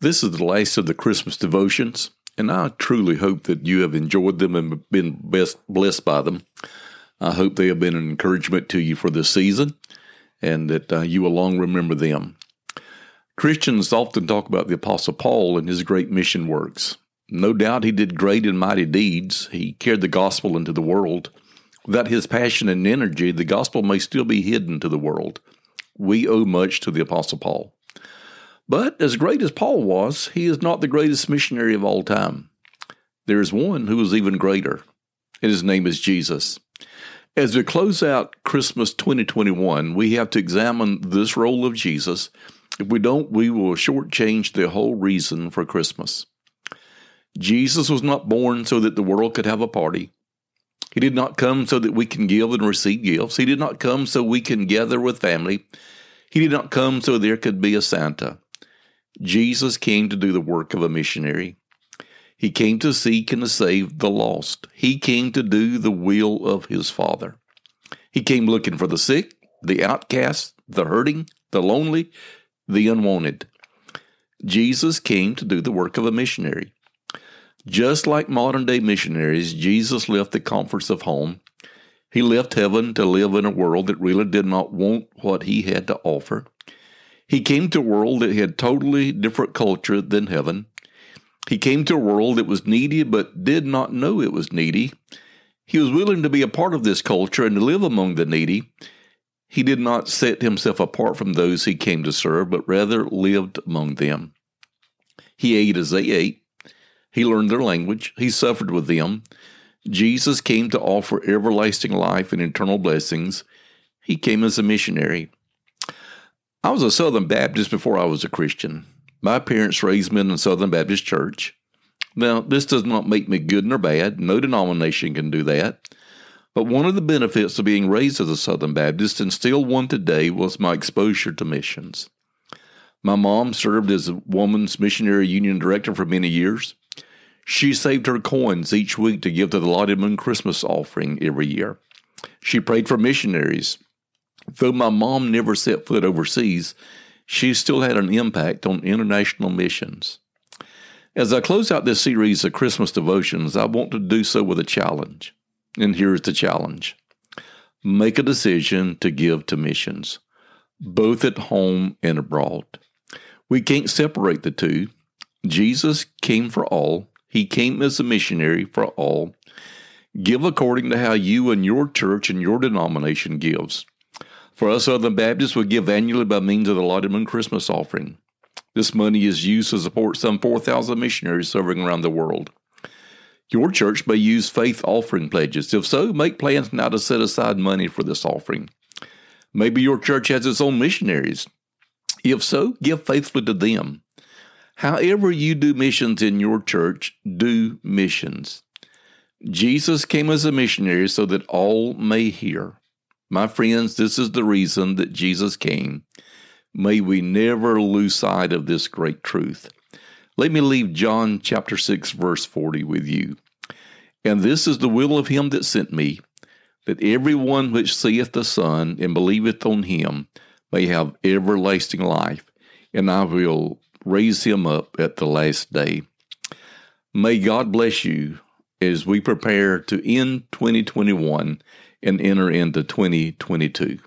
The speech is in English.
This is the last of the Christmas devotions, and I truly hope that you have enjoyed them and been best blessed by them. I hope they have been an encouragement to you for this season and that uh, you will long remember them. Christians often talk about the Apostle Paul and his great mission works. No doubt he did great and mighty deeds. He carried the gospel into the world. Without his passion and energy, the gospel may still be hidden to the world. We owe much to the Apostle Paul. But as great as Paul was, he is not the greatest missionary of all time. There is one who is even greater, and his name is Jesus. As we close out Christmas 2021, we have to examine this role of Jesus. If we don't, we will shortchange the whole reason for Christmas. Jesus was not born so that the world could have a party. He did not come so that we can give and receive gifts. He did not come so we can gather with family. He did not come so there could be a Santa. Jesus came to do the work of a missionary. He came to seek and to save the lost. He came to do the will of his Father. He came looking for the sick, the outcast, the hurting, the lonely, the unwanted. Jesus came to do the work of a missionary. Just like modern day missionaries, Jesus left the comforts of home. He left heaven to live in a world that really did not want what he had to offer. He came to a world that had totally different culture than heaven. He came to a world that was needy but did not know it was needy. He was willing to be a part of this culture and to live among the needy. He did not set himself apart from those he came to serve, but rather lived among them. He ate as they ate. He learned their language. He suffered with them. Jesus came to offer everlasting life and eternal blessings. He came as a missionary. I was a Southern Baptist before I was a Christian. My parents raised me in the Southern Baptist Church. Now, this does not make me good nor bad. No denomination can do that. But one of the benefits of being raised as a Southern Baptist, and still one today, was my exposure to missions. My mom served as a Woman's Missionary Union Director for many years. She saved her coins each week to give to the Moon Christmas offering every year. She prayed for missionaries. Though my mom never set foot overseas, she still had an impact on international missions. As I close out this series of Christmas devotions, I want to do so with a challenge. And here's the challenge make a decision to give to missions, both at home and abroad. We can't separate the two. Jesus came for all, He came as a missionary for all. Give according to how you and your church and your denomination gives. For us Southern Baptists, we give annually by means of the Moon Christmas offering. This money is used to support some 4,000 missionaries serving around the world. Your church may use faith offering pledges. If so, make plans now to set aside money for this offering. Maybe your church has its own missionaries. If so, give faithfully to them. However, you do missions in your church, do missions. Jesus came as a missionary so that all may hear. My friends, this is the reason that Jesus came. May we never lose sight of this great truth. Let me leave John chapter 6 verse 40 with you. And this is the will of him that sent me, that every one which seeth the Son and believeth on him may have everlasting life, and I will raise him up at the last day. May God bless you as we prepare to end 2021 and enter into 2022.